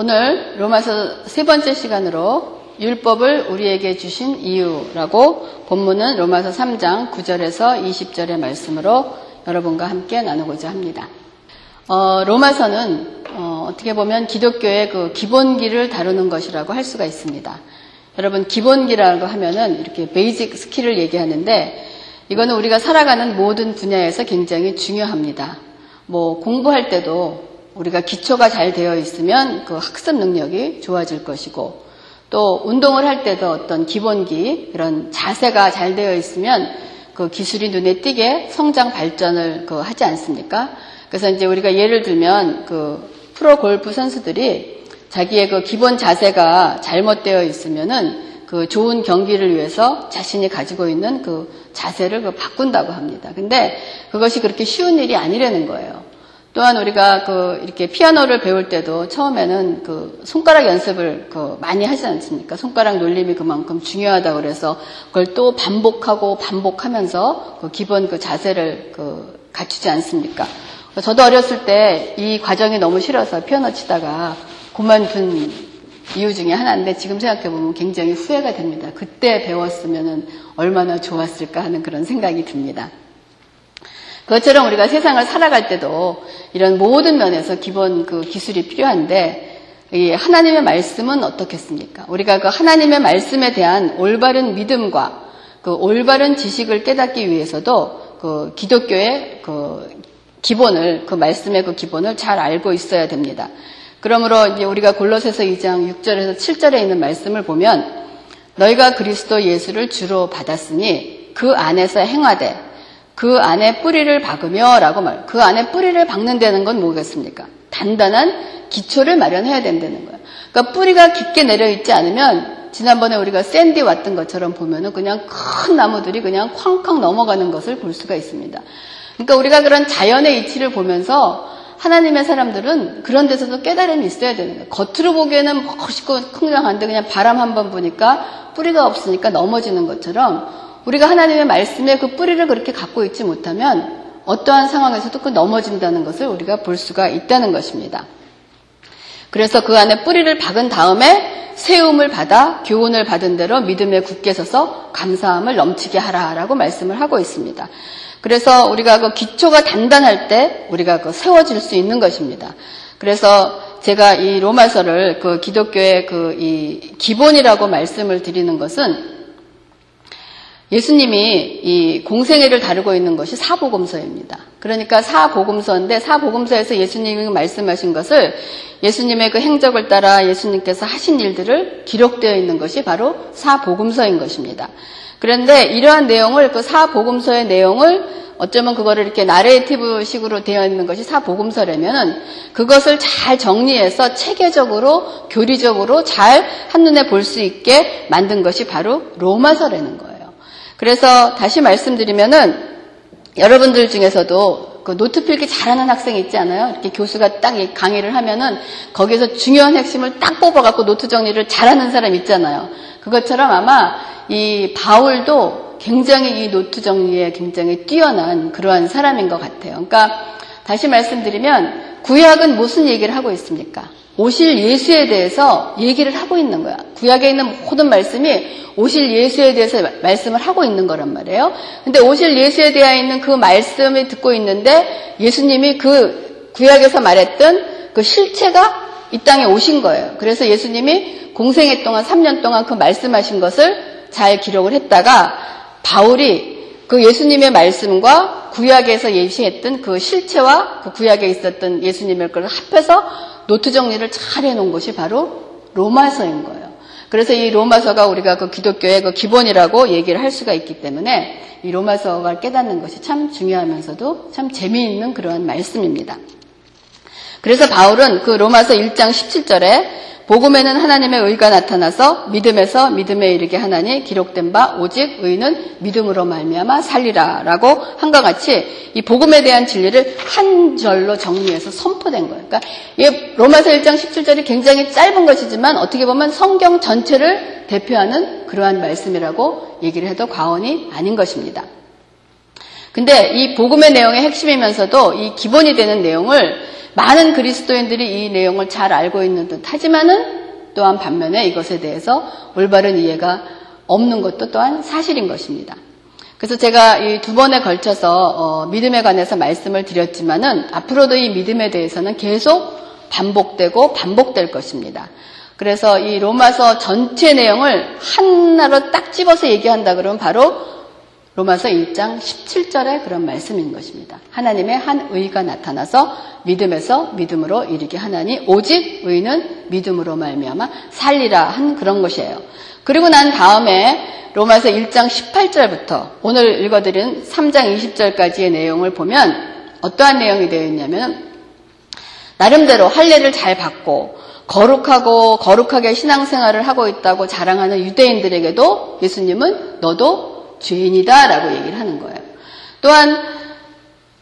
오늘 로마서 세 번째 시간으로 율법을 우리에게 주신 이유라고 본문은 로마서 3장 9절에서 20절의 말씀으로 여러분과 함께 나누고자 합니다. 어, 로마서는 어, 떻게 보면 기독교의 그 기본기를 다루는 것이라고 할 수가 있습니다. 여러분 기본기라고 하면은 이렇게 basic skill을 얘기하는데 이거는 우리가 살아가는 모든 분야에서 굉장히 중요합니다. 뭐 공부할 때도 우리가 기초가 잘 되어 있으면 그 학습 능력이 좋아질 것이고 또 운동을 할 때도 어떤 기본기 이런 자세가 잘 되어 있으면 그 기술이 눈에 띄게 성장 발전을 그 하지 않습니까? 그래서 이제 우리가 예를 들면 그 프로 골프 선수들이 자기의 그 기본 자세가 잘못되어 있으면은 그 좋은 경기를 위해서 자신이 가지고 있는 그 자세를 그 바꾼다고 합니다. 근데 그것이 그렇게 쉬운 일이 아니라는 거예요. 또한 우리가 그 이렇게 피아노를 배울 때도 처음에는 그 손가락 연습을 그 많이 하지 않습니까? 손가락 놀림이 그만큼 중요하다 그래서 그걸 또 반복하고 반복하면서 그 기본 그 자세를 그 갖추지 않습니까? 저도 어렸을 때 이 과정이 너무 싫어서 피아노 치다가 그만둔 이유 중에 하나인데 지금 생각해보면 굉장히 후회가 됩니다. 그때 배웠으면 얼마나 좋았을까 하는 그런 생각이 듭니다. 그것처럼 우리가 세상을 살아갈 때도 이런 모든 면에서 기본 그 기술이 필요한데 하나님의 말씀은 어떻겠습니까? 우리가 그 하나님의 말씀에 대한 올바른 믿음과 그 올바른 지식을 깨닫기 위해서도 그 기독교의 그 기본을 그 말씀의 그 기본을 잘 알고 있어야 됩니다. 그러므로 이제 우리가 골로새서 2장 6절에서 7절에 있는 말씀을 보면 너희가 그리스도 예수를 주로 받았으니 그 안에서 행하되 그 안에 뿌리를 박으며 라고 말. 그 안에 뿌리를 박는다는 건 뭐겠습니까? 단단한 기초를 마련해야 된다는 거예요. 그러니까 뿌리가 깊게 내려 있지 않으면 지난번에 우리가 샌디 왔던 것처럼 보면은 그냥 큰 나무들이 그냥 쾅쾅 넘어가는 것을 볼 수가 있습니다. 그러니까 우리가 그런 자연의 이치를 보면서 하나님의 사람들은 그런 데서도 깨달음이 있어야 되는 거예요. 겉으로 보기에는 멋있고 쿵장한데 그냥 바람 한 번 부니까 뿌리가 없으니까 넘어지는 것처럼 우리가 하나님의 말씀에 그 뿌리를 그렇게 갖고 있지 못하면 어떠한 상황에서도 그 넘어진다는 것을 우리가 볼 수가 있다는 것입니다. 그래서 그 안에 뿌리를 박은 다음에 세움을 받아 교훈을 받은 대로 믿음에 굳게 서서 감사함을 넘치게 하라라고 말씀을 하고 있습니다. 그래서 우리가 그 기초가 단단할 때 우리가 그 세워질 수 있는 것입니다. 그래서 제가 이 로마서를 그 기독교의 그 이 기본이라고 말씀을 드리는 것은 예수님이 이 공생애를 다루고 있는 것이 사복음서입니다. 그러니까 사복음서인데 사복음서에서 예수님이 말씀하신 것을 예수님의 그 행적을 따라 예수님께서 하신 일들을 기록되어 있는 것이 바로 사복음서인 것입니다. 그런데 이러한 내용을 그 사복음서의 내용을 어쩌면 그거를 이렇게 나레이티브 식으로 되어 있는 것이 사복음서라면은 그것을 잘 정리해서 체계적으로 교리적으로 잘 한눈에 볼 수 있게 만든 것이 바로 로마서라는 거예요. 그래서 다시 말씀드리면은 여러분들 중에서도 그 노트 필기 잘하는 학생이 있지 않아요? 이렇게 교수가 딱 강의를 하면은 거기서 중요한 핵심을 딱 뽑아갖고 노트 정리를 잘하는 사람 있잖아요. 그것처럼 아마 이 바울도 굉장히 이 노트 정리에 굉장히 뛰어난 그러한 사람인 것 같아요. 그러니까 다시 말씀드리면 구약은 무슨 얘기를 하고 있습니까? 오실 예수에 대해서 얘기를 하고 있는 거야. 구약에 있는 모든 말씀이 오실 예수에 대해서 말씀을 하고 있는 거란 말이에요. 근데 오실 예수에 대해 있는 그 말씀을 듣고 있는데 예수님이 그 구약에서 말했던 그 실체가 이 땅에 오신 거예요. 그래서 예수님이 공생애 동안 3년 동안 그 말씀하신 것을 잘 기록을 했다가 바울이 그 예수님의 말씀과 구약에서 예시했던 그 실체와 그 구약에 있었던 예수님의 것을 합해서 노트 정리를 잘 해놓은 것이 바로 로마서인 거예요. 그래서 이 로마서가 우리가 그 기독교의 그 기본이라고 얘기를 할 수가 있기 때문에 이 로마서가 깨닫는 것이 참 중요하면서도 참 재미있는 그러한 말씀입니다. 그래서 바울은 그 로마서 1장 17절에 복음에는 하나님의 의가 나타나서 믿음에서 믿음에 이르게 하나니 기록된 바 오직 의는 믿음으로 말미암아 살리라라고 한것 같이 이 복음에 대한 진리를 한 절로 정리해서 선포된 거예요. 그러니까 이 로마서 1장 17절이 굉장히 짧은 것이지만 어떻게 보면 성경 전체를 대표하는 그러한 말씀이라고 얘기를 해도 과언이 아닌 것입니다. 근데 이 복음의 내용의 핵심이면서도 이 기본이 되는 내용을 많은 그리스도인들이 이 내용을 잘 알고 있는 듯 하지만은 또한 반면에 이것에 대해서 올바른 이해가 없는 것도 또한 사실인 것입니다. 그래서 제가 이 두 번에 걸쳐서 어, 믿음에 관해서 말씀을 드렸지만은 앞으로도 이 믿음에 대해서는 계속 반복되고 반복될 것입니다. 그래서 이 로마서 전체 내용을 하나로 딱 집어서 얘기한다 그러면 바로 로마서 1장 17절의 그런 말씀인 것입니다. 하나님의 한 의가 나타나서 믿음에서 믿음으로 이르게 하나니 오직 의는 믿음으로 말미암아 살리라 한 그런 것이에요. 그리고 난 다음에 로마서 1장 18절부터 오늘 읽어드린 3장 20절까지의 내용을 보면 어떠한 내용이 되어 있냐면 나름대로 할례를 잘 받고 거룩하고 거룩하게 신앙생활을 하고 있다고 자랑하는 유대인들에게도 예수님은 너도 죄인이다라고 얘기를 하는 거예요. 또한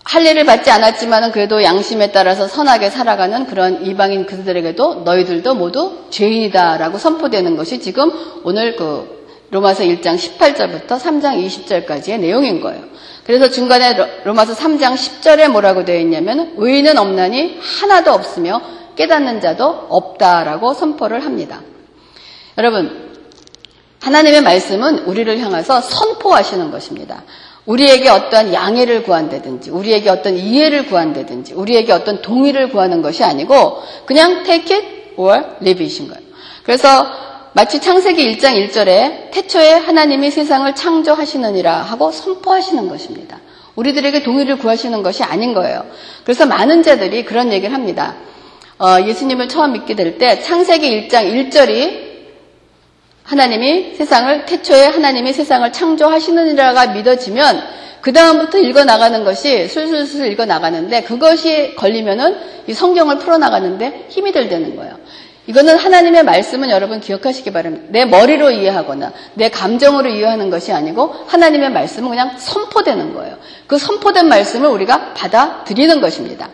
할례를 받지 않았지만은 그래도 양심에 따라서 선하게 살아가는 그런 이방인 그들에게도 너희들도 모두 죄인이다라고 선포되는 것이 지금 오늘 그 로마서 1장 18절부터 3장 20절까지의 내용인 거예요. 그래서 중간에 로마서 3장 10절에 뭐라고 되어 있냐면 의인은 없나니 하나도 없으며 깨닫는 자도 없다라고 선포를 합니다. 여러분 하나님의 말씀은 우리를 향해서 선포하시는 것입니다. 우리에게 어떠한 양해를 구한다든지, 우리에게 어떤 이해를 구한다든지, 우리에게 어떤 동의를 구하는 것이 아니고, 그냥 take it or leave it인 거예요. 그래서 마치 창세기 1장 1절에 태초에 하나님이 세상을 창조하시느니라 하고 선포하시는 것입니다. 우리들에게 동의를 구하시는 것이 아닌 거예요. 그래서 많은 자들이 그런 얘기를 합니다. 어, 예수님을 처음 믿게 될 때 창세기 1장 1절이 하나님이 세상을 태초에 하나님이 세상을 창조하시느니라가 믿어지면 그 다음부터 읽어 나가는 것이 술술술 읽어 나가는데 그것이 걸리면은 이 성경을 풀어 나가는데 힘이 들되는 거예요. 이거는 하나님의 말씀은 여러분 기억하시기 바랍니다. 내 머리로 이해하거나 내 감정으로 이해하는 것이 아니고 하나님의 말씀은 그냥 선포되는 거예요. 그 선포된 말씀을 우리가 받아들이는 것입니다.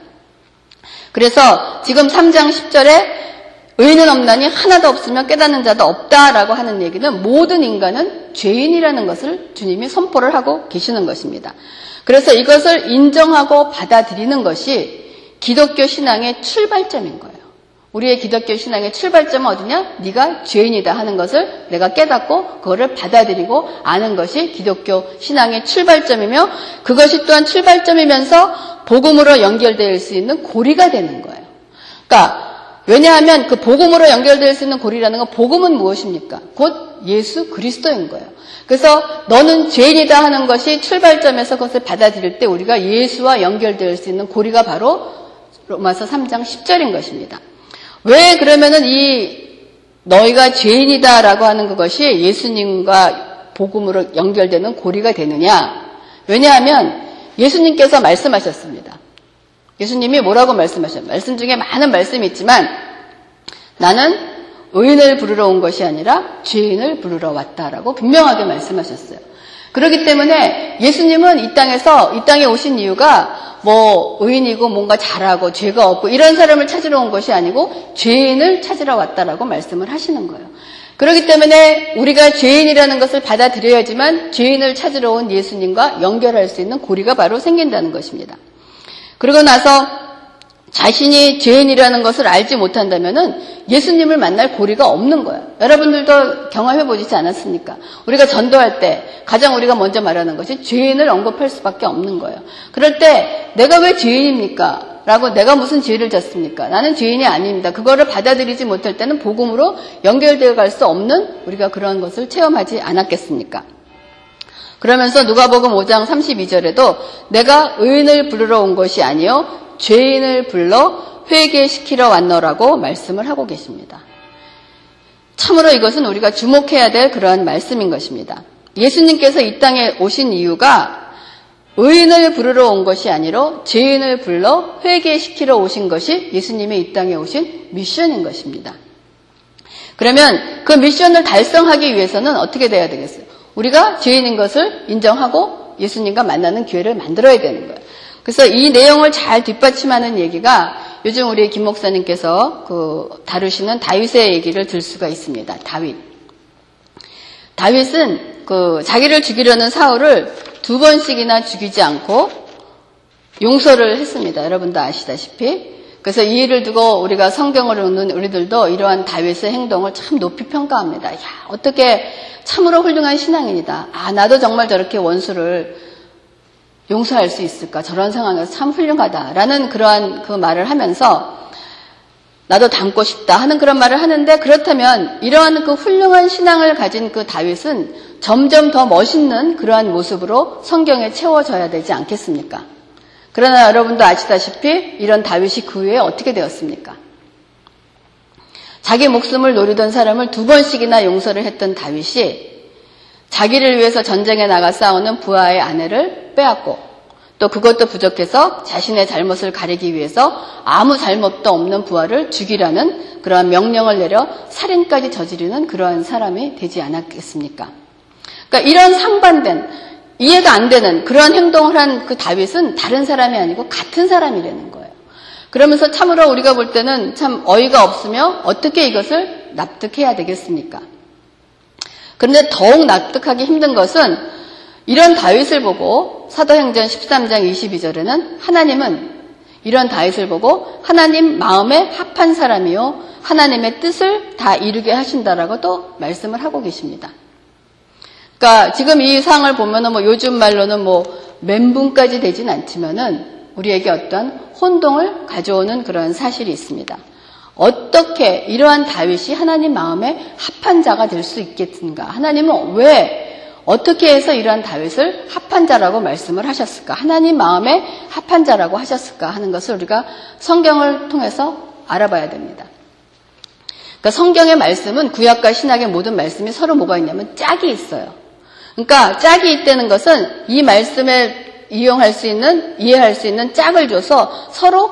그래서 지금 3장 10절에 의인은 없나니 하나도 없으면 깨닫는 자도 없다라고 하는 얘기는 모든 인간은 죄인이라는 것을 주님이 선포를 하고 계시는 것입니다. 그래서 이것을 인정하고 받아들이는 것이 기독교 신앙의 출발점인 거예요. 우리의 기독교 신앙의 출발점은 어디냐? 네가 죄인이다 하는 것을 내가 깨닫고 그거를 받아들이고 아는 것이 기독교 신앙의 출발점이며 그것이 또한 출발점이면서 복음으로 연결될 수 있는 고리가 되는 거예요. 그러니까 왜냐하면 그 복음으로 연결될 수 있는 고리라는 건 복음은 무엇입니까? 곧 예수 그리스도인 거예요. 그래서 너는 죄인이다 하는 것이 출발점에서 그것을 받아들일 때 우리가 예수와 연결될 수 있는 고리가 바로 로마서 3장 10절인 것입니다. 왜 그러면은 이 너희가 죄인이다라고 하는 그것이 예수님과 복음으로 연결되는 고리가 되느냐? 왜냐하면 예수님께서 말씀하셨습니다. 예수님이 뭐라고 말씀하셨어요? 말씀 중에 많은 말씀이 있지만 나는 의인을 부르러 온 것이 아니라 죄인을 부르러 왔다라고 분명하게 말씀하셨어요. 그렇기 때문에 예수님은 이 땅에서 이 땅에 오신 이유가 뭐 의인이고 뭔가 잘하고 죄가 없고 이런 사람을 찾으러 온 것이 아니고 죄인을 찾으러 왔다라고 말씀을 하시는 거예요. 그렇기 때문에 우리가 죄인이라는 것을 받아들여야지만 죄인을 찾으러 온 예수님과 연결할 수 있는 고리가 바로 생긴다는 것입니다. 그러고 나서 자신이 죄인이라는 것을 알지 못한다면 예수님을 만날 고리가 없는 거예요. 여러분들도 경험해 보시지 않았습니까? 우리가 전도할 때 가장 우리가 먼저 말하는 것이 죄인을 언급할 수밖에 없는 거예요. 그럴 때 내가 왜 죄인입니까? 라고 내가 무슨 죄를 졌습니까? 나는 죄인이 아닙니다. 그거를 받아들이지 못할 때는 복음으로 연결되어 갈 수 없는 우리가 그런 것을 체험하지 않았겠습니까? 그러면서 누가복음 5장 32절에도 내가 의인을 부르러 온 것이 아니요 죄인을 불러 회개시키러 왔노라고 말씀을 하고 계십니다. 참으로 이것은 우리가 주목해야 될 그러한 말씀인 것입니다. 예수님께서 이 땅에 오신 이유가 의인을 부르러 온 것이 아니라 죄인을 불러 회개시키러 오신 것이 예수님의 이 땅에 오신 미션인 것입니다. 그러면 그 미션을 달성하기 위해서는 어떻게 돼야 되겠어요? 우리가 죄인인 것을 인정하고 예수님과 만나는 기회를 만들어야 되는 거예요. 그래서 이 내용을 잘 뒷받침하는 얘기가 요즘 우리 김 목사님께서 그 다루시는 다윗의 얘기를 들 수가 있습니다. 다윗. 다윗은 그 자기를 죽이려는 사울을 두 번씩이나 죽이지 않고 용서를 했습니다. 여러분도 아시다시피. 그래서 이 일을 두고 우리가 성경을 읽는 우리들도 이러한 다윗의 행동을 참 높이 평가합니다. 야, 어떻게 참으로 훌륭한 신앙인이다. 아, 나도 정말 저렇게 원수를 용서할 수 있을까? 저런 상황에서 참 훌륭하다라는 그러한 그 말을 하면서 나도 닮고 싶다 하는 그런 말을 하는데 그렇다면 이러한 그 훌륭한 신앙을 가진 그 다윗은 점점 더 멋있는 그러한 모습으로 성경에 채워져야 되지 않겠습니까? 그러나 여러분도 아시다시피 이런 다윗이 그 후에 어떻게 되었습니까? 자기 목숨을 노리던 사람을 두 번씩이나 용서를 했던 다윗이 자기를 위해서 전쟁에 나가 싸우는 부하의 아내를 빼앗고 또 그것도 부족해서 자신의 잘못을 가리기 위해서 아무 잘못도 없는 부하를 죽이라는 그러한 명령을 내려 살인까지 저지르는 그러한 사람이 되지 않았겠습니까? 그러니까 이런 상반된 이해가 안 되는 그런 행동을 한 그 다윗은 다른 사람이 아니고 같은 사람이라는 거예요. 그러면서 참으로 우리가 볼 때는 참 어이가 없으며 어떻게 이것을 납득해야 되겠습니까? 그런데 더욱 납득하기 힘든 것은 이런 다윗을 보고 사도행전 13장 22절에는 하나님은 이런 다윗을 보고 하나님 마음에 합한 사람이요 하나님의 뜻을 다 이루게 하신다라고 또 말씀을 하고 계십니다. 그러니까 지금 이 상을 보면은 뭐 요즘 말로는 뭐 멘붕까지 되진 않지만은 우리에게 어떤 혼동을 가져오는 그런 사실이 있습니다. 어떻게 이러한 다윗이 하나님 마음에 합한 자가 될 수 있겠는가? 하나님은 왜 어떻게 해서 이러한 다윗을 합한 자라고 말씀을 하셨을까? 하나님 마음에 합한 자라고 하셨을까 하는 것을 우리가 성경을 통해서 알아봐야 됩니다. 그러니까 성경의 말씀은 구약과 신약의 모든 말씀이 서로 뭐가 있냐면 짝이 있어요. 그러니까 짝이 있다는 것은 이 말씀에 이용할 수 있는, 이해할 수 있는 짝을 줘서 서로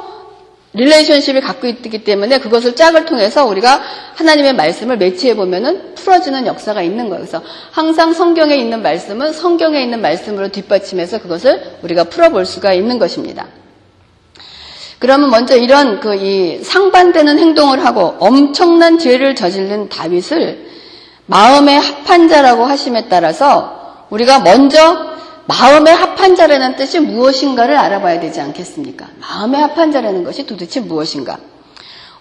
relationship을 갖고 있기 때문에 그것을 짝을 통해서 우리가 하나님의 말씀을 매치해 보면은 풀어주는 역사가 있는 거예요. 그래서 항상 성경에 있는 말씀은 성경에 있는 말씀으로 뒷받침해서 그것을 우리가 풀어볼 수가 있는 것입니다. 그러면 먼저 이런 그 이 상반되는 행동을 하고 엄청난 죄를 저지른 다윗을 마음의 합한 자라고 하심에 따라서 우리가 먼저 마음의 합한 자라는 뜻이 무엇인가를 알아봐야 되지 않겠습니까? 마음의 합한 자라는 것이 도대체 무엇인가?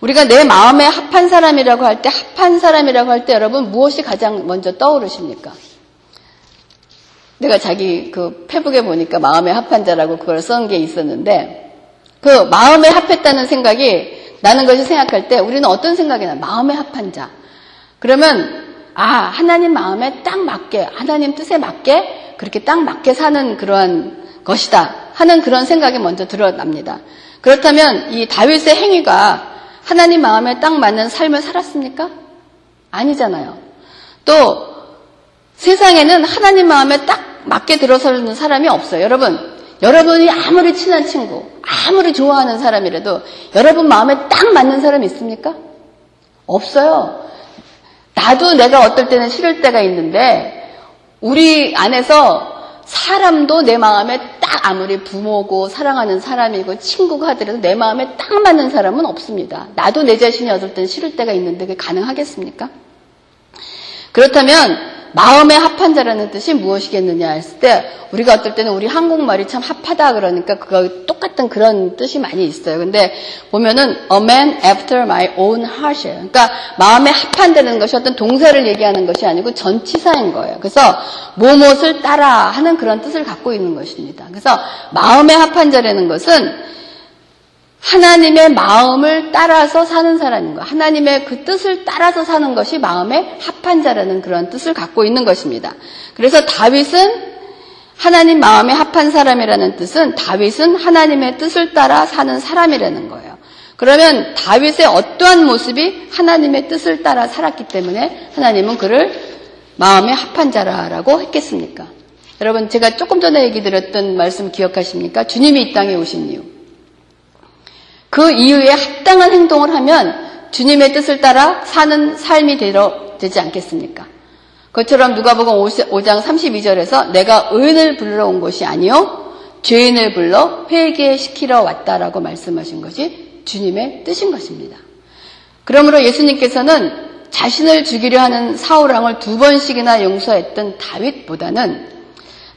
우리가 내 마음에 합한 사람이라고 할 때, 합한 사람이라고 할 때 여러분 무엇이 가장 먼저 떠오르십니까? 내가 자기 그 페북에 보니까 마음에 합한 자라고 그걸 쓴 게 있었는데, 그 마음에 합했다는 생각이 나는 것이 생각할 때 우리는 어떤 생각이 나? 마음에 합한 자. 그러면 아, 하나님 마음에 딱 맞게, 하나님 뜻에 맞게, 그렇게 딱 맞게 사는 그러한 것이다. 하는 그런 생각이 먼저 드러납니다. 그렇다면 이 다윗의 행위가 하나님 마음에 딱 맞는 삶을 살았습니까? 아니잖아요. 또 세상에는 하나님 마음에 딱 맞게 들어서는 사람이 없어요. 여러분, 여러분이 아무리 친한 친구, 아무리 좋아하는 사람이라도 여러분 마음에 딱 맞는 사람이 있습니까? 없어요. 나도 내가 어떨 때는 싫을 때가 있는데 우리 안에서 사람도 내 마음에 딱 아무리 부모고 사랑하는 사람이고 친구가 하더라도 내 마음에 딱 맞는 사람은 없습니다. 나도 내 자신이 어떨 때는 싫을 때가 있는데 그게 가능하겠습니까? 그렇다면 마음의 합한 자라는 뜻이 무엇이겠느냐 했을 때 우리가 어떨 때는 우리 한국말이 참 합하다 그러니까 그거 똑같은 그런 뜻이 많이 있어요. 근데 보면은 a man after my own heart이에요. 그러니까 마음에 합한다는 것이 어떤 동사를 얘기하는 것이 아니고 전치사인 거예요. 그래서 무엇을 따라 하는 그런 뜻을 갖고 있는 것입니다. 그래서 마음에 합한 자라는 것은 하나님의 마음을 따라서 사는 사람인 거. 하나님의 그 뜻을 따라서 사는 것이 마음의 합한 자라는 그런 뜻을 갖고 있는 것입니다. 그래서 다윗은 하나님 마음에 합한 사람이라는 뜻은 다윗은 하나님의 뜻을 따라 사는 사람이라는 거예요. 그러면 다윗의 어떠한 모습이 하나님의 뜻을 따라 살았기 때문에 하나님은 그를 마음에 합한 자라라고 했겠습니까? 여러분 제가 조금 전에 얘기 드렸던 말씀 기억하십니까? 주님이 이 땅에 오신 이유. 그 이후에 합당한 행동을 하면 주님의 뜻을 따라 사는 삶이 되지 않겠습니까? 그것처럼 누가복음 5장 32절에서 내가 의인을 불러 온 것이 아니요 죄인을 불러 회개시키러 왔다라고 말씀하신 것이 주님의 뜻인 것입니다. 그러므로 예수님께서는 자신을 죽이려 하는 사울 왕을 두 번씩이나 용서했던 다윗보다는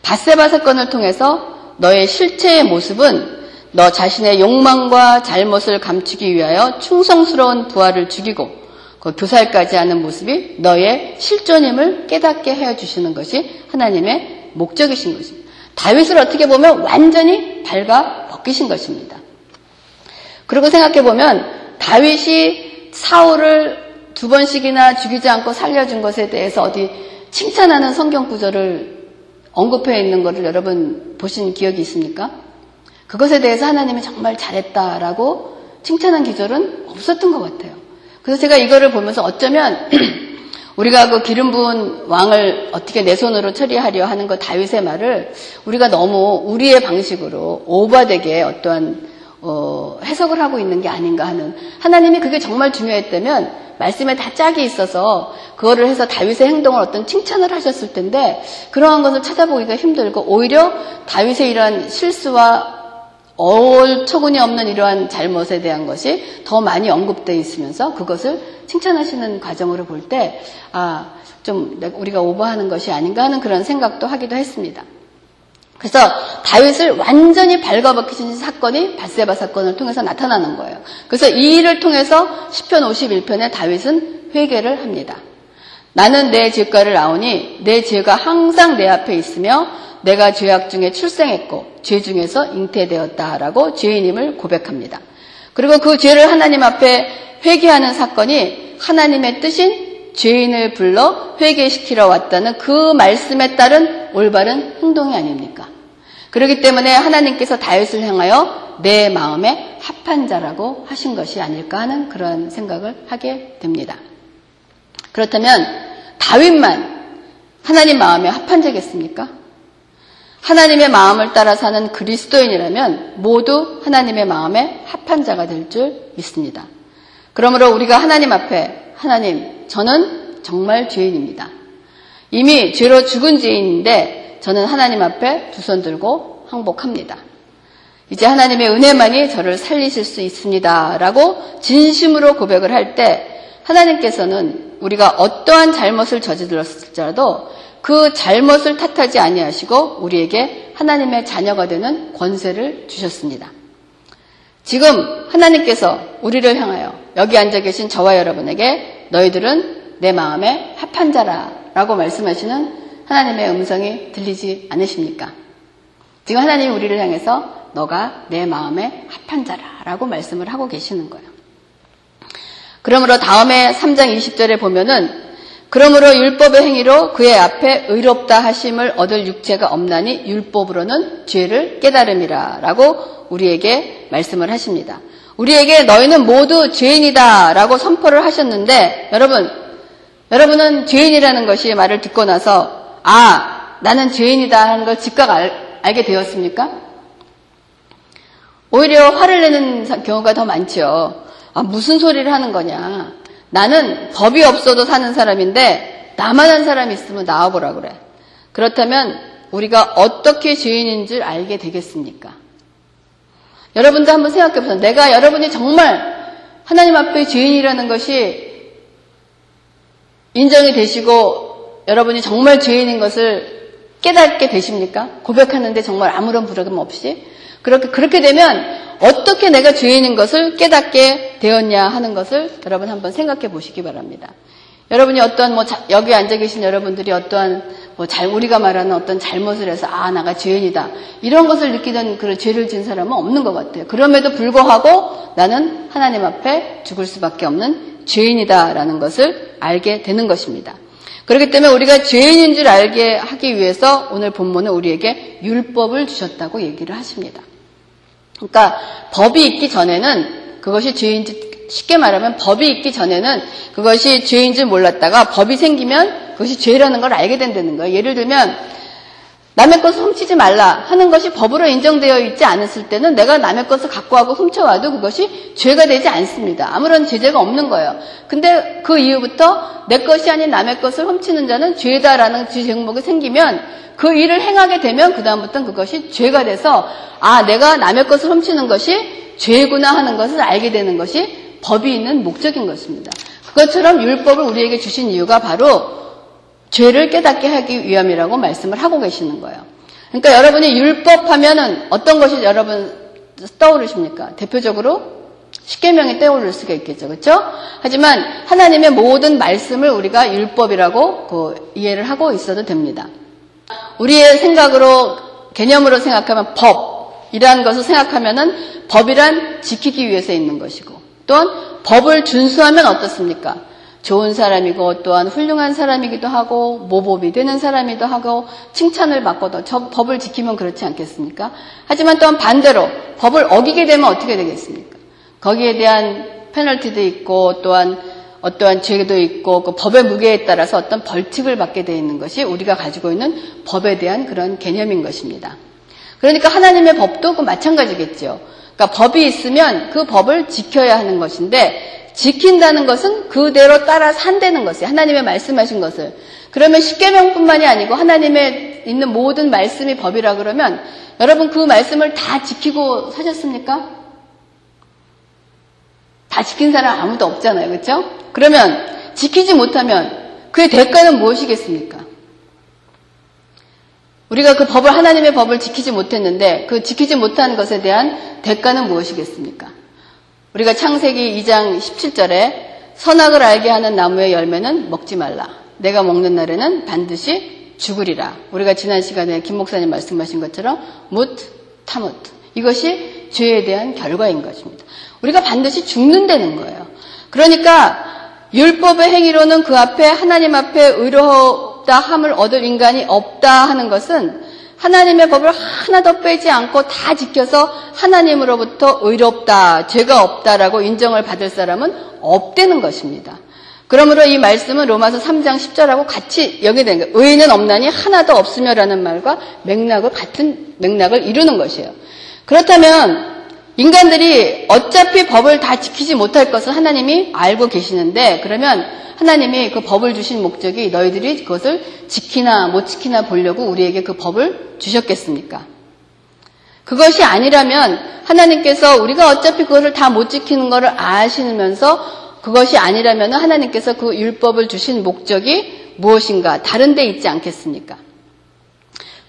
바세바 사건을 통해서 너의 실체의 모습은 너 자신의 욕망과 잘못을 감추기 위하여 충성스러운 부하를 죽이고 그 교살까지 하는 모습이 너의 실존임을 깨닫게 해 주시는 것이 하나님의 목적이신 것입니다. 다윗을 어떻게 보면 완전히 발가 벗기신 것입니다. 그리고 생각해 보면 다윗이 사울을 두 번씩이나 죽이지 않고 살려준 것에 대해서 어디 칭찬하는 성경 구절을 언급해 있는 것을 여러분 보신 기억이 있습니까? 그것에 대해서 하나님이 정말 잘했다라고 칭찬한 기절은 없었던 것 같아요. 그래서 제가 이거를 보면서 어쩌면 우리가 그 기름 부은 왕을 어떻게 내 손으로 처리하려 하는 그 다윗의 말을 우리가 너무 우리의 방식으로 오버되게 어떠한 어, 해석을 하고 있는 게 아닌가 하는 하나님이 그게 정말 중요했다면 말씀에 다 짝이 있어서 그거를 해서 다윗의 행동을 어떤 칭찬을 하셨을 텐데 그러한 것을 찾아보기가 힘들고 오히려 다윗의 이러한 실수와 어처구니 없는 이러한 잘못에 대한 것이 더 많이 언급되어 있으면서 그것을 칭찬하시는 과정으로 볼 때, 아, 좀 우리가 오버하는 것이 아닌가 하는 그런 생각도 하기도 했습니다. 그래서 다윗을 완전히 발가벗기신 사건이 바세바 사건을 통해서 나타나는 거예요. 그래서 이 일을 통해서 10편 51편에 다윗은 회개를 합니다. 나는 내 죄가를 아오니 내 죄가 항상 내 앞에 있으며 내가 죄악 중에 출생했고 죄 중에서 잉태되었다라고 죄인임을 고백합니다. 그리고 그 죄를 하나님 앞에 회개하는 사건이 하나님의 뜻인 죄인을 불러 회개시키러 왔다는 그 말씀에 따른 올바른 행동이 아닙니까? 그렇기 때문에 하나님께서 다윗을 향하여 내 마음에 합한 자라고 하신 것이 아닐까 하는 그런 생각을 하게 됩니다. 그렇다면 다윗만 하나님 마음에 합한 자겠습니까? 하나님의 마음을 따라 사는 그리스도인이라면 모두 하나님의 마음에 합한 자가 될 줄 믿습니다. 그러므로 우리가 하나님 앞에 하나님, 저는 정말 죄인입니다. 이미 죄로 죽은 죄인인데 저는 하나님 앞에 두 손 들고 항복합니다. 이제 하나님의 은혜만이 저를 살리실 수 있습니다. 라고 진심으로 고백을 할 때 하나님께서는 우리가 어떠한 잘못을 저질렀을지라도 그 잘못을 탓하지 아니하시고 우리에게 하나님의 자녀가 되는 권세를 주셨습니다. 지금 하나님께서 우리를 향하여 여기 앉아 계신 저와 여러분에게 너희들은 내 마음에 합한 자라 라고 말씀하시는 하나님의 음성이 들리지 않으십니까? 지금 하나님이 우리를 향해서 너가 내 마음에 합한 자라 라고 말씀을 하고 계시는 거예요. 그러므로 다음에 3장 20절에 보면은 그러므로 율법의 행위로 그의 앞에 의롭다 하심을 얻을 육체가 없나니 율법으로는 죄를 깨달음이라 라고 우리에게 말씀을 하십니다. 우리에게 너희는 모두 죄인이다 라고 선포를 하셨는데 여러분 여러분은 죄인이라는 것이 말을 듣고 나서 아 나는 죄인이다 하는 걸 즉각 알, 알게 되었습니까? 오히려 화를 내는 경우가 더 많죠. 아, 무슨 소리를 하는 거냐. 나는 법이 없어도 사는 사람인데 나만 한 사람이 있으면 나와보라 그래. 그렇다면 우리가 어떻게 죄인인 줄 알게 되겠습니까? 여러분도 한번 생각해 보세요. 내가 여러분이 정말 하나님 앞에 죄인이라는 것이 인정이 되시고 여러분이 정말 죄인인 것을 깨닫게 되십니까? 고백하는데 정말 아무런 부러움 없이 그렇게 그렇게 되면 어떻게 내가 죄인인 것을 깨닫게 되었냐 하는 것을 여러분 한번 생각해 보시기 바랍니다. 여러분이 어떤 뭐 자, 여기 앉아 계신 여러분들이 어떠한 뭐 잘 우리가 말하는 어떤 잘못을 해서 아 나가 죄인이다 이런 것을 느끼던 그런 죄를 지은 사람은 없는 것 같아요. 그럼에도 불구하고 나는 하나님 앞에 죽을 수밖에 없는 죄인이다라는 것을 알게 되는 것입니다. 그렇기 때문에 우리가 죄인인 줄 알게 하기 위해서 오늘 본문은 우리에게 율법을 주셨다고 얘기를 하십니다. 그러니까 법이 있기 전에는 그것이 죄인지 쉽게 말하면 법이 있기 전에는 그것이 죄인 줄 몰랐다가 법이 생기면 그것이 죄라는 걸 알게 된다는 거예요. 예를 들면 남의 것을 훔치지 말라 하는 것이 법으로 인정되어 있지 않았을 때는 내가 남의 것을 갖고 하고 훔쳐와도 그것이 죄가 되지 않습니다. 아무런 제재가 없는 거예요. 근데 그 이후부터 내 것이 아닌 남의 것을 훔치는 자는 죄다라는 죄 제목이 생기면 그 일을 행하게 되면 그다음부터는 그것이 죄가 돼서 아, 내가 남의 것을 훔치는 것이 죄구나 하는 것을 알게 되는 것이 법이 있는 목적인 것입니다. 그것처럼 율법을 우리에게 주신 이유가 바로 죄를 깨닫게 하기 위함이라고 말씀을 하고 계시는 거예요. 그러니까 여러분이 율법 하면은 어떤 것이 여러분 떠오르십니까? 대표적으로 십계명이 떠오를 수가 있겠죠. 그렇죠? 하지만 하나님의 모든 말씀을 우리가 율법이라고 그 이해를 하고 있어도 됩니다. 우리의 생각으로 개념으로 생각하면 법이라는 것을 생각하면은 법이란 지키기 위해서 있는 것이고 또한 법을 준수하면 어떻습니까? 좋은 사람이고 또한 훌륭한 사람이기도 하고 모범이 되는 사람이기도 하고 칭찬을 받고도 저 법을 지키면 그렇지 않겠습니까? 하지만 또한 반대로 법을 어기게 되면 어떻게 되겠습니까? 거기에 대한 페널티도 있고 또한 어떠한 죄도 있고 그 법의 무게에 따라서 어떤 벌칙을 받게 되어 있는 것이 우리가 가지고 있는 법에 대한 그런 개념인 것입니다. 그러니까 하나님의 법도 그 마찬가지겠죠. 그러니까 법이 있으면 그 법을 지켜야 하는 것인데 지킨다는 것은 그대로 따라 산다는 것이에요. 하나님의 말씀하신 것을. 그러면 십계명뿐만이 아니고 하나님의 있는 모든 말씀이 법이라 그러면 여러분 그 말씀을 다 지키고 사셨습니까? 다 지킨 사람 아무도 없잖아요. 그렇죠? 그러면 지키지 못하면 그의 대가는 무엇이겠습니까? 우리가 그 법을 하나님의 법을 지키지 못했는데 그 지키지 못한 것에 대한 대가는 무엇이겠습니까? 우리가 창세기 2장 17절에 선악을 알게 하는 나무의 열매는 먹지 말라. 내가 먹는 날에는 반드시 죽으리라. 우리가 지난 시간에 김 목사님 말씀하신 것처럼 무 타무 이것이 죄에 대한 결과인 것입니다. 우리가 반드시 죽는다는 거예요. 그러니까 율법의 행위로는 그 앞에 하나님 앞에 의롭다 함을 얻을 인간이 없다 하는 것은 하나님의 법을 하나도 빼지 않고 다 지켜서 하나님으로부터 의롭다, 죄가 없다라고 인정을 받을 사람은 없다는 것입니다. 그러므로 이 말씀은 로마서 3장 10절하고 같이 연계된 거예요. 의인은 없나니 하나도 없으며라는 말과 맥락을 같은 맥락을 이루는 것이에요. 그렇다면 인간들이 어차피 법을 다 지키지 못할 것을 하나님이 알고 계시는데 그러면 하나님이 그 법을 주신 목적이 너희들이 그것을 지키나 못 지키나 보려고 우리에게 그 법을 주셨겠습니까? 그것이 아니라면 하나님께서 우리가 어차피 그것을 다 못 지키는 것을 아시면서 그것이 아니라면 하나님께서 그 율법을 주신 목적이 무엇인가 다른 데 있지 않겠습니까?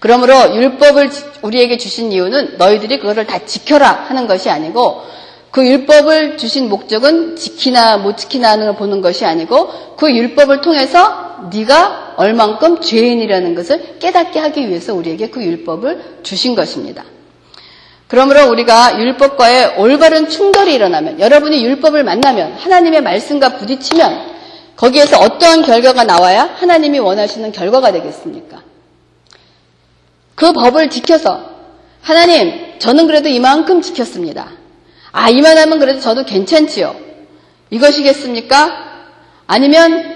그러므로 율법을 우리에게 주신 이유는 너희들이 그것을 다 지켜라 하는 것이 아니고 그 율법을 주신 목적은 지키나 못 지키나 하는 걸 보는 것이 아니고 그 율법을 통해서 네가 얼만큼 죄인이라는 것을 깨닫게 하기 위해서 우리에게 그 율법을 주신 것입니다. 그러므로 우리가 율법과의 올바른 충돌이 일어나면 여러분이 율법을 만나면 하나님의 말씀과 부딪히면 거기에서 어떠한 결과가 나와야 하나님이 원하시는 결과가 되겠습니까? 그 법을 지켜서 하나님, 저는 그래도 이만큼 지켰습니다. 아, 이만하면 그래도 저도 괜찮지요. 이것이겠습니까? 아니면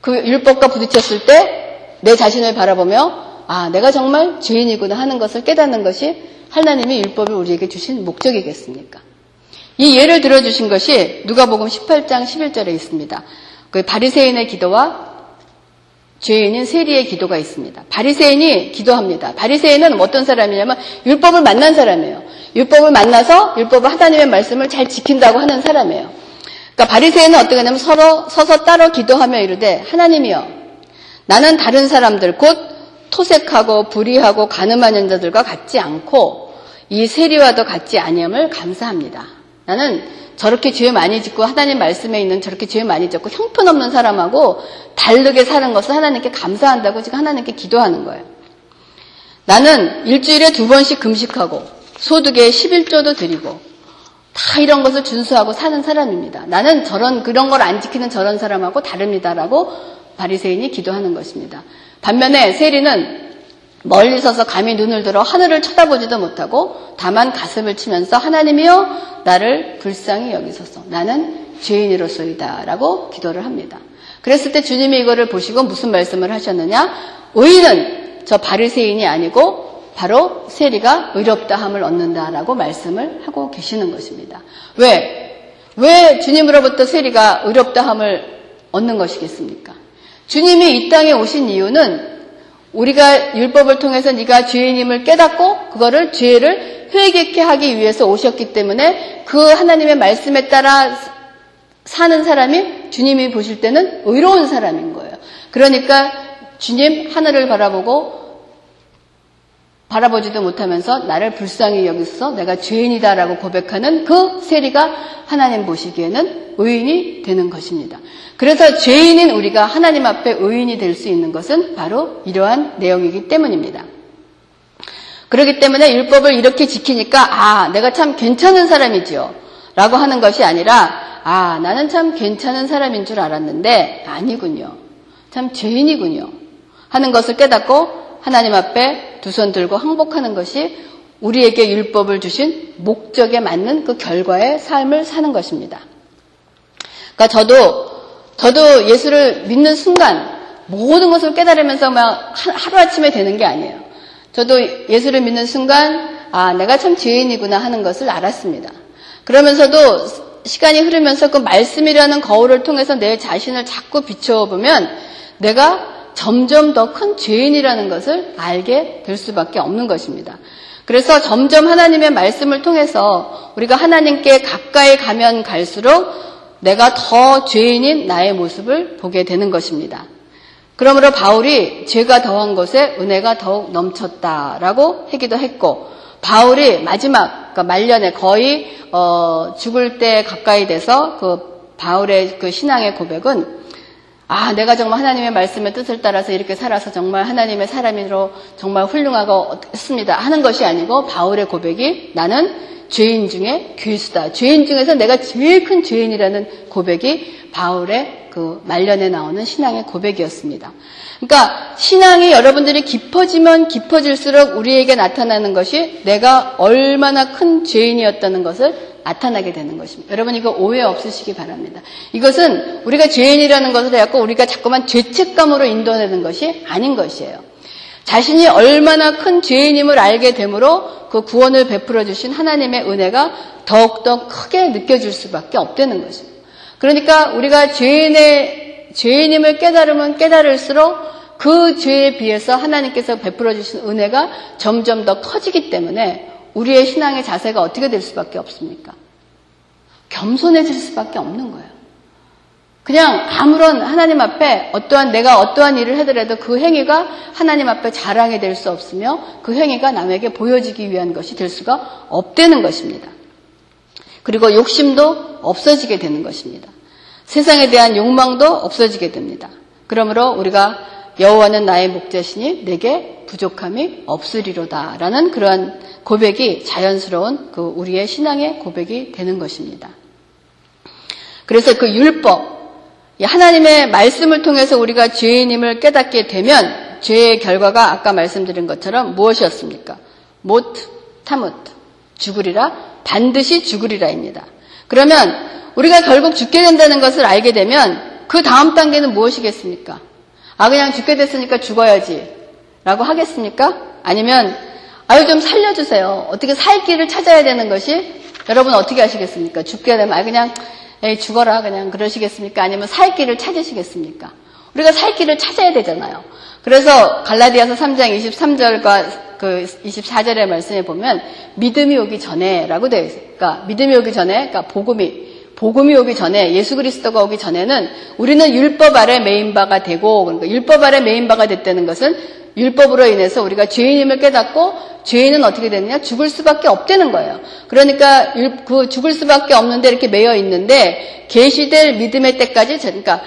그 율법과 부딪혔을 때 내 자신을 바라보며 아, 내가 정말 죄인이구나 하는 것을 깨닫는 것이 하나님이 율법을 우리에게 주신 목적이겠습니까? 이 예를 들어주신 것이 누가복음 18장 11절에 있습니다. 그 바리새인의 기도와 죄인인 세리의 기도가 있습니다. 바리새인이 기도합니다. 바리새인은 어떤 사람이냐면 율법을 만난 사람이에요. 율법을 만나서 율법을 하나님의 말씀을 잘 지킨다고 하는 사람이에요. 그러니까 바리새인은 어떻게 하냐면 서로 서서 따로 기도하며 이르되 하나님이여 나는 다른 사람들 곧 토색하고 불의하고 가늠하는 자들과 같지 않고 이 세리와도 같지 아니함을 감사합니다. 나는 저렇게 죄 많이 짓고 하나님 말씀에 있는 저렇게 죄 많이 짓고 형편없는 사람하고 다르게 사는 것을 하나님께 감사한다고 지금 하나님께 기도하는 거예요. 나는 일주일에 두 번씩 금식하고 소득에 11조도 드리고 다 이런 것을 준수하고 사는 사람입니다. 나는 저런 그런 걸 안 지키는 저런 사람하고 다릅니다라고 바리새인이 기도하는 것입니다. 반면에 세리는 멀리 서서 감히 눈을 들어 하늘을 쳐다보지도 못하고 다만 가슴을 치면서 하나님이여 나를 불쌍히 여기소서 나는 죄인으로서이다 라고 기도를 합니다. 그랬을 때 주님이 이거를 보시고 무슨 말씀을 하셨느냐 의인은 저 바리새인이 아니고 바로 세리가 의롭다 함을 얻는다라고 말씀을 하고 계시는 것입니다. 왜? 왜 주님으로부터 세리가 의롭다 함을 얻는 것이겠습니까? 주님이 이 땅에 오신 이유는 우리가 율법을 통해서 네가 죄인임을 깨닫고 그거를 죄를 회개케 하기 위해서 오셨기 때문에 그 하나님의 말씀에 따라 사는 사람이 주님이 보실 때는 의로운 사람인 거예요. 그러니까 주님 하늘을 바라보고 바라보지도 못하면서 나를 불쌍히 여기서 내가 죄인이다라고 고백하는 그 세리가 하나님 보시기에는 의인이 되는 것입니다. 그래서 죄인인 우리가 하나님 앞에 의인이 될 수 있는 것은 바로 이러한 내용이기 때문입니다. 그렇기 때문에 율법을 이렇게 지키니까 아 내가 참 괜찮은 사람이지요 라고 하는 것이 아니라 아 나는 참 괜찮은 사람인 줄 알았는데 아니군요. 참 죄인이군요. 하는 것을 깨닫고 하나님 앞에 두 손 들고 항복하는 것이 우리에게 율법을 주신 목적에 맞는 그 결과의 삶을 사는 것입니다. 그러니까 저도 저도 예수를 믿는 순간 모든 것을 깨달으면서 막 하루아침에 되는 게 아니에요. 저도 예수를 믿는 순간 아 내가 참 죄인이구나 하는 것을 알았습니다. 그러면서도 시간이 흐르면서 그 말씀이라는 거울을 통해서 내 자신을 자꾸 비춰보면 내가 점점 더 큰 죄인이라는 것을 알게 될 수밖에 없는 것입니다. 그래서 점점 하나님의 말씀을 통해서 우리가 하나님께 가까이 가면 갈수록 내가 더 죄인인 나의 모습을 보게 되는 것입니다. 그러므로 바울이 죄가 더한 것에 은혜가 더욱 넘쳤다라고 하기도 했고 바울이 마지막 그러니까 말년에 거의 어, 죽을 때 가까이 돼서 그 바울의 그 신앙의 고백은 아, 내가 정말 하나님의 말씀의 뜻을 따라서 이렇게 살아서 정말 하나님의 사람으로 정말 훌륭하고 했습니다. 하는 것이 아니고 바울의 고백이 나는 죄인 중에 귀수다. 죄인 중에서 내가 제일 큰 죄인이라는 고백이 바울의 그 말년에 나오는 신앙의 고백이었습니다. 그러니까 신앙이 여러분들이 깊어지면 깊어질수록 우리에게 나타나는 것이 내가 얼마나 큰 죄인이었다는 것을 나타나게 되는 것입니다. 여러분 이거 오해 없으시기 바랍니다. 이것은 우리가 죄인이라는 것을 해갖고 우리가 자꾸만 죄책감으로 인도하는 것이 아닌 것이에요. 자신이 얼마나 큰 죄인임을 알게 되므로 그 구원을 베풀어 주신 하나님의 은혜가 더욱더 크게 느껴질 수밖에 없다는 것입니다. 그러니까 우리가 죄인의 죄인임을 깨달으면 깨달을수록 그 죄에 비해서 하나님께서 베풀어 주신 은혜가 점점 더 커지기 때문에 우리의 신앙의 자세가 어떻게 될 수밖에 없습니까? 겸손해질 수밖에 없는 거예요. 그냥 아무런 하나님 앞에 어떠한 내가 어떠한 일을 하더라도 그 행위가 하나님 앞에 자랑이 될 수 없으며 그 행위가 남에게 보여지기 위한 것이 될 수가 없다는 것입니다. 그리고 욕심도 없어지게 되는 것입니다. 세상에 대한 욕망도 없어지게 됩니다. 그러므로 우리가 여호와는 나의 목자시니 내게 부족함이 없으리로다라는 그러한 고백이 자연스러운 그 우리의 신앙의 고백이 되는 것입니다. 그래서 그 율법, 하나님의 말씀을 통해서 우리가 죄인임을 깨닫게 되면 죄의 결과가 아까 말씀드린 것처럼 무엇이었습니까? 못, 타못, 죽으리라, 반드시 죽으리라입니다. 그러면 우리가 결국 죽게 된다는 것을 알게 되면 그 다음 단계는 무엇이겠습니까? 아, 그냥 죽게 됐으니까 죽어야지. 라고 하겠습니까? 아니면 아유 좀 살려주세요. 어떻게 살 길을 찾아야 되는 것이 여러분 어떻게 하시겠습니까? 죽게 되면 아 그냥 에이, 죽어라 그냥 그러시겠습니까? 아니면 살 길을 찾으시겠습니까? 우리가 살 길을 찾아야 되잖아요. 그래서 갈라디아서 3장 23절과 그 24절의 말씀에 보면 믿음이 오기 전에라고 되어 있어요. 그러니까 믿음이 오기 전에 그러니까 복음이 복음이 오기 전에 예수 그리스도가 오기 전에는 우리는 율법 아래 매인 바가 되고 그러니까 율법 아래 매인 바가 됐다는 것은 율법으로 인해서 우리가 죄인임을 깨닫고 죄인은 어떻게 되느냐? 죽을 수밖에 없다는 거예요. 그러니까 그 죽을 수밖에 없는데 이렇게 매여 있는데 계시될 믿음의 때까지 그러니까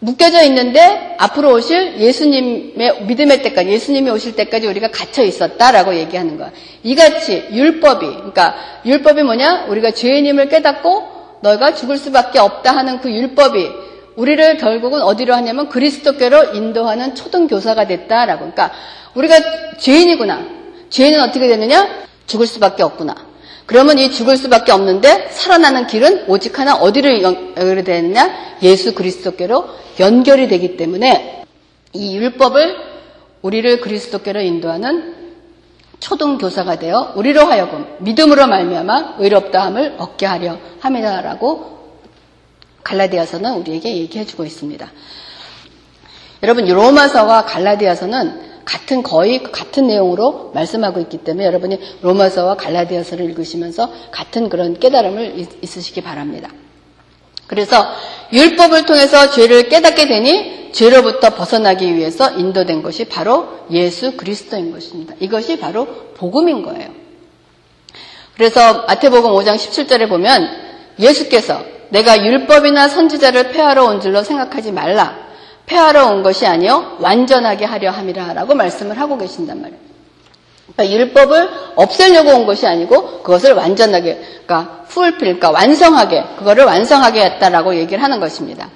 묶여져 있는데 앞으로 오실 예수님의 믿음의 때까지 예수님이 오실 때까지 우리가 갇혀 있었다라고 얘기하는 거야. 이같이 율법이 그러니까 율법이 뭐냐? 우리가 죄인임을 깨닫고 너가 죽을 수밖에 없다 하는 그 율법이 우리를 결국은 어디로 하냐면 그리스도께로 인도하는 초등교사가 됐다라고. 그러니까 우리가 죄인이구나. 죄인은 어떻게 되느냐? 죽을 수밖에 없구나. 그러면 이 죽을 수밖에 없는데 살아나는 길은 오직 하나 어디를 연결이 되느냐? 예수 그리스도께로 연결이 되기 때문에 이 율법을 우리를 그리스도께로 인도하는 초등 교사가 되어 우리로 하여금 믿음으로 말미암아 의롭다함을 얻게 하려 함이다라고 갈라디아서는 우리에게 얘기해 주고 있습니다. 여러분 로마서와 갈라디아서는 같은 거의 같은 내용으로 말씀하고 있기 때문에 여러분이 로마서와 갈라디아서를 읽으시면서 같은 그런 깨달음을 있으시기 바랍니다. 그래서 율법을 통해서 죄를 깨닫게 되니 죄로부터 벗어나기 위해서 인도된 것이 바로 예수 그리스도인 것입니다. 이것이 바로 복음인 거예요. 그래서 마태복음 5장 17절에 보면 예수께서 내가 율법이나 선지자를 폐하러 온 줄로 생각하지 말라. 폐하러 온 것이 아니요 완전하게 하려 함이라라고 말씀을 하고 계신단 말이에요. 그러니까 율법을 없애려고 온 것이 아니고 그것을 완전하게 그러니까 풀필 그러니까 완성하게 그거를 완성하게 했다라고 얘기를 하는 것입니다.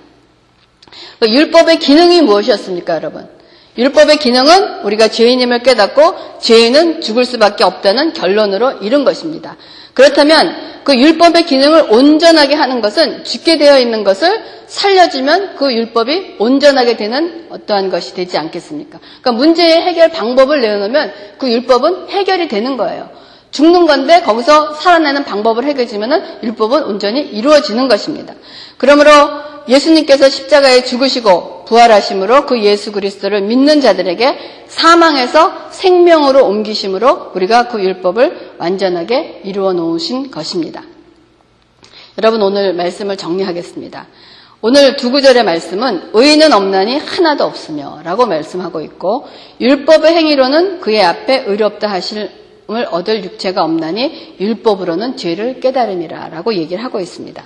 그러니까 율법의 기능이 무엇이었습니까, 여러분? 율법의 기능은 우리가 죄인임을 깨닫고 죄인은 죽을 수밖에 없다는 결론으로 이룬 것입니다. 그렇다면 그 율법의 기능을 온전하게 하는 것은 죽게 되어 있는 것을 살려주면 그 율법이 온전하게 되는 어떠한 것이 되지 않겠습니까? 그러니까 문제의 해결 방법을 내어놓으면 그 율법은 해결이 되는 거예요. 죽는 건데 거기서 살아내는 방법을 해결해주면 율법은 온전히 이루어지는 것입니다. 그러므로 예수님께서 십자가에 죽으시고 부활하심으로 그 예수 그리스도를 믿는 자들에게 사망에서 생명으로 옮기심으로 우리가 그 율법을 완전하게 이루어 놓으신 것입니다. 여러분 오늘 말씀을 정리하겠습니다. 오늘 두 구절의 말씀은 의인은 없나니 하나도 없으며 라고 말씀하고 있고 율법의 행위로는 그의 앞에 의롭다 하심 을 얻을 육체가 없나니 율법으로는 죄를 깨달음이라 라고 얘기를 하고 있습니다.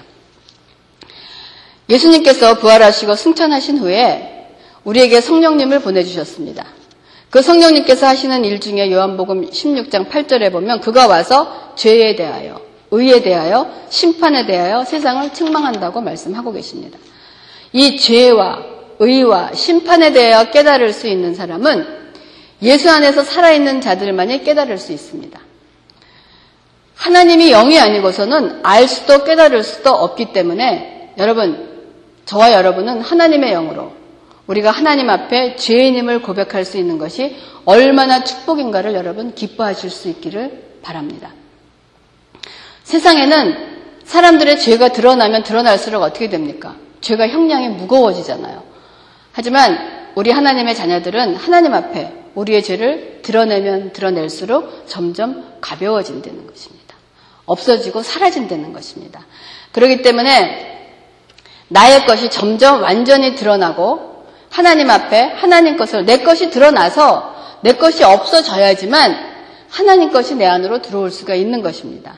예수님께서 부활하시고 승천하신 후에 우리에게 성령님을 보내주셨습니다. 그 성령님께서 하시는 일 중에 요한복음 16장 8절에 보면 그가 와서 죄에 대하여, 의에 대하여, 심판에 대하여 세상을 책망한다고 말씀하고 계십니다. 이 죄와 의와 심판에 대하여 깨달을 수 있는 사람은 예수 안에서 살아있는 자들만이 깨달을 수 있습니다. 하나님이 영이 아니고서는 알 수도 깨달을 수도 없기 때문에 여러분 저와 여러분은 하나님의 영으로 우리가 하나님 앞에 죄인임을 고백할 수 있는 것이 얼마나 축복인가를 여러분 기뻐하실 수 있기를 바랍니다. 세상에는 사람들의 죄가 드러나면 드러날수록 어떻게 됩니까? 죄가 형량이 무거워지잖아요. 하지만 우리 하나님의 자녀들은 하나님 앞에 우리의 죄를 드러내면 드러낼수록 점점 가벼워진다는 것입니다. 없어지고 사라진다는 것입니다. 그렇기 때문에 나의 것이 점점 완전히 드러나고 하나님 앞에 하나님 것을 내 것이 드러나서 내 것이 없어져야지만 하나님 것이 내 안으로 들어올 수가 있는 것입니다.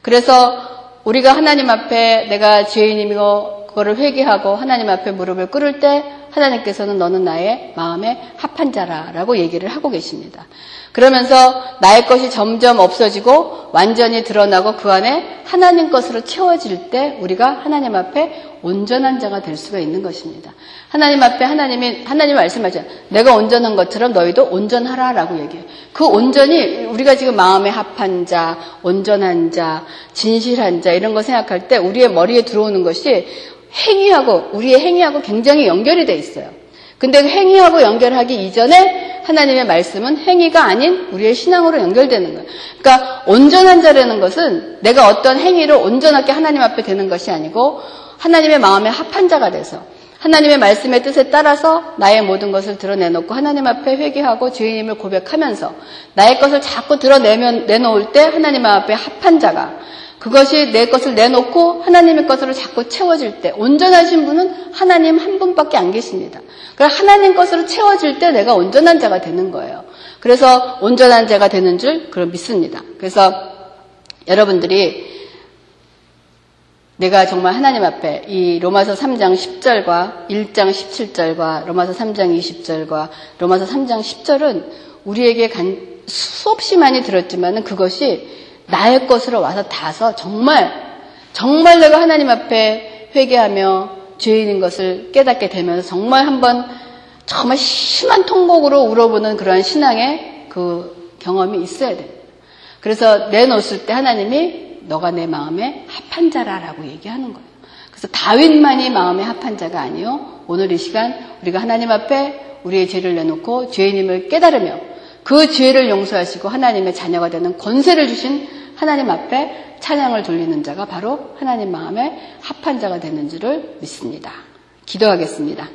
그래서 우리가 하나님 앞에 내가 죄인이고 그거를 회개하고 하나님 앞에 무릎을 꿇을 때 하나님께서는 너는 나의 마음에 합한 자라라고 얘기를 하고 계십니다. 그러면서 나의 것이 점점 없어지고 완전히 드러나고 그 안에 하나님 것으로 채워질 때 우리가 하나님 앞에 온전한 자가 될 수가 있는 것입니다. 하나님 앞에 하나님이 하나님 말씀하죠. 내가 온전한 것처럼 너희도 온전하라라고 얘기해요. 그 온전이 우리가 지금 마음에 합한 자, 온전한 자, 진실한 자 이런 거 생각할 때 우리의 머리에 들어오는 것이 행위하고 우리의 행위하고 굉장히 연결이 돼 있어요. 근데 그 행위하고 연결하기 이전에 하나님의 말씀은 행위가 아닌 우리의 신앙으로 연결되는 거예요. 그러니까 온전한 자라는 것은 내가 어떤 행위로 온전하게 하나님 앞에 되는 것이 아니고 하나님의 마음에 합한 자가 돼서 하나님의 말씀의 뜻에 따라서 나의 모든 것을 드러내놓고 하나님 앞에 회개하고 죄인임을 고백하면서 나의 것을 자꾸 드러내면 내놓을 때 하나님 앞에 합한 자가 그것이 내 것을 내놓고 하나님의 것으로 자꾸 채워질 때 온전하신 분은 하나님 한 분밖에 안 계십니다. 그래 하나님 것으로 채워질 때 내가 온전한 자가 되는 거예요. 그래서 온전한 자가 되는 줄 그걸 믿습니다. 그래서 여러분들이 내가 정말 하나님 앞에 이 로마서 3장 10절과 1장 17절과 로마서 3장 20절과 로마서 3장 10절은 우리에게 수없이 많이 들었지만 그것이 나의 것으로 와서 닿아서 정말 정말 내가 하나님 앞에 회개하며 죄인인 것을 깨닫게 되면서 정말 한번 정말 심한 통곡으로 울어보는 그러한 신앙의 그 경험이 있어야 돼요. 그래서 내놓았을 때 하나님이 너가 내 마음에 합한 자라라고 얘기하는 거예요. 그래서 다윗만이 마음에 합한 자가 아니요. 오늘 이 시간 우리가 하나님 앞에 우리의 죄를 내놓고 죄인임을 깨달으며 그 죄를 용서하시고 하나님의 자녀가 되는 권세를 주신 하나님 앞에 찬양을 돌리는 자가 바로 하나님 마음에 합한 자가 되는 줄을 믿습니다. 기도하겠습니다.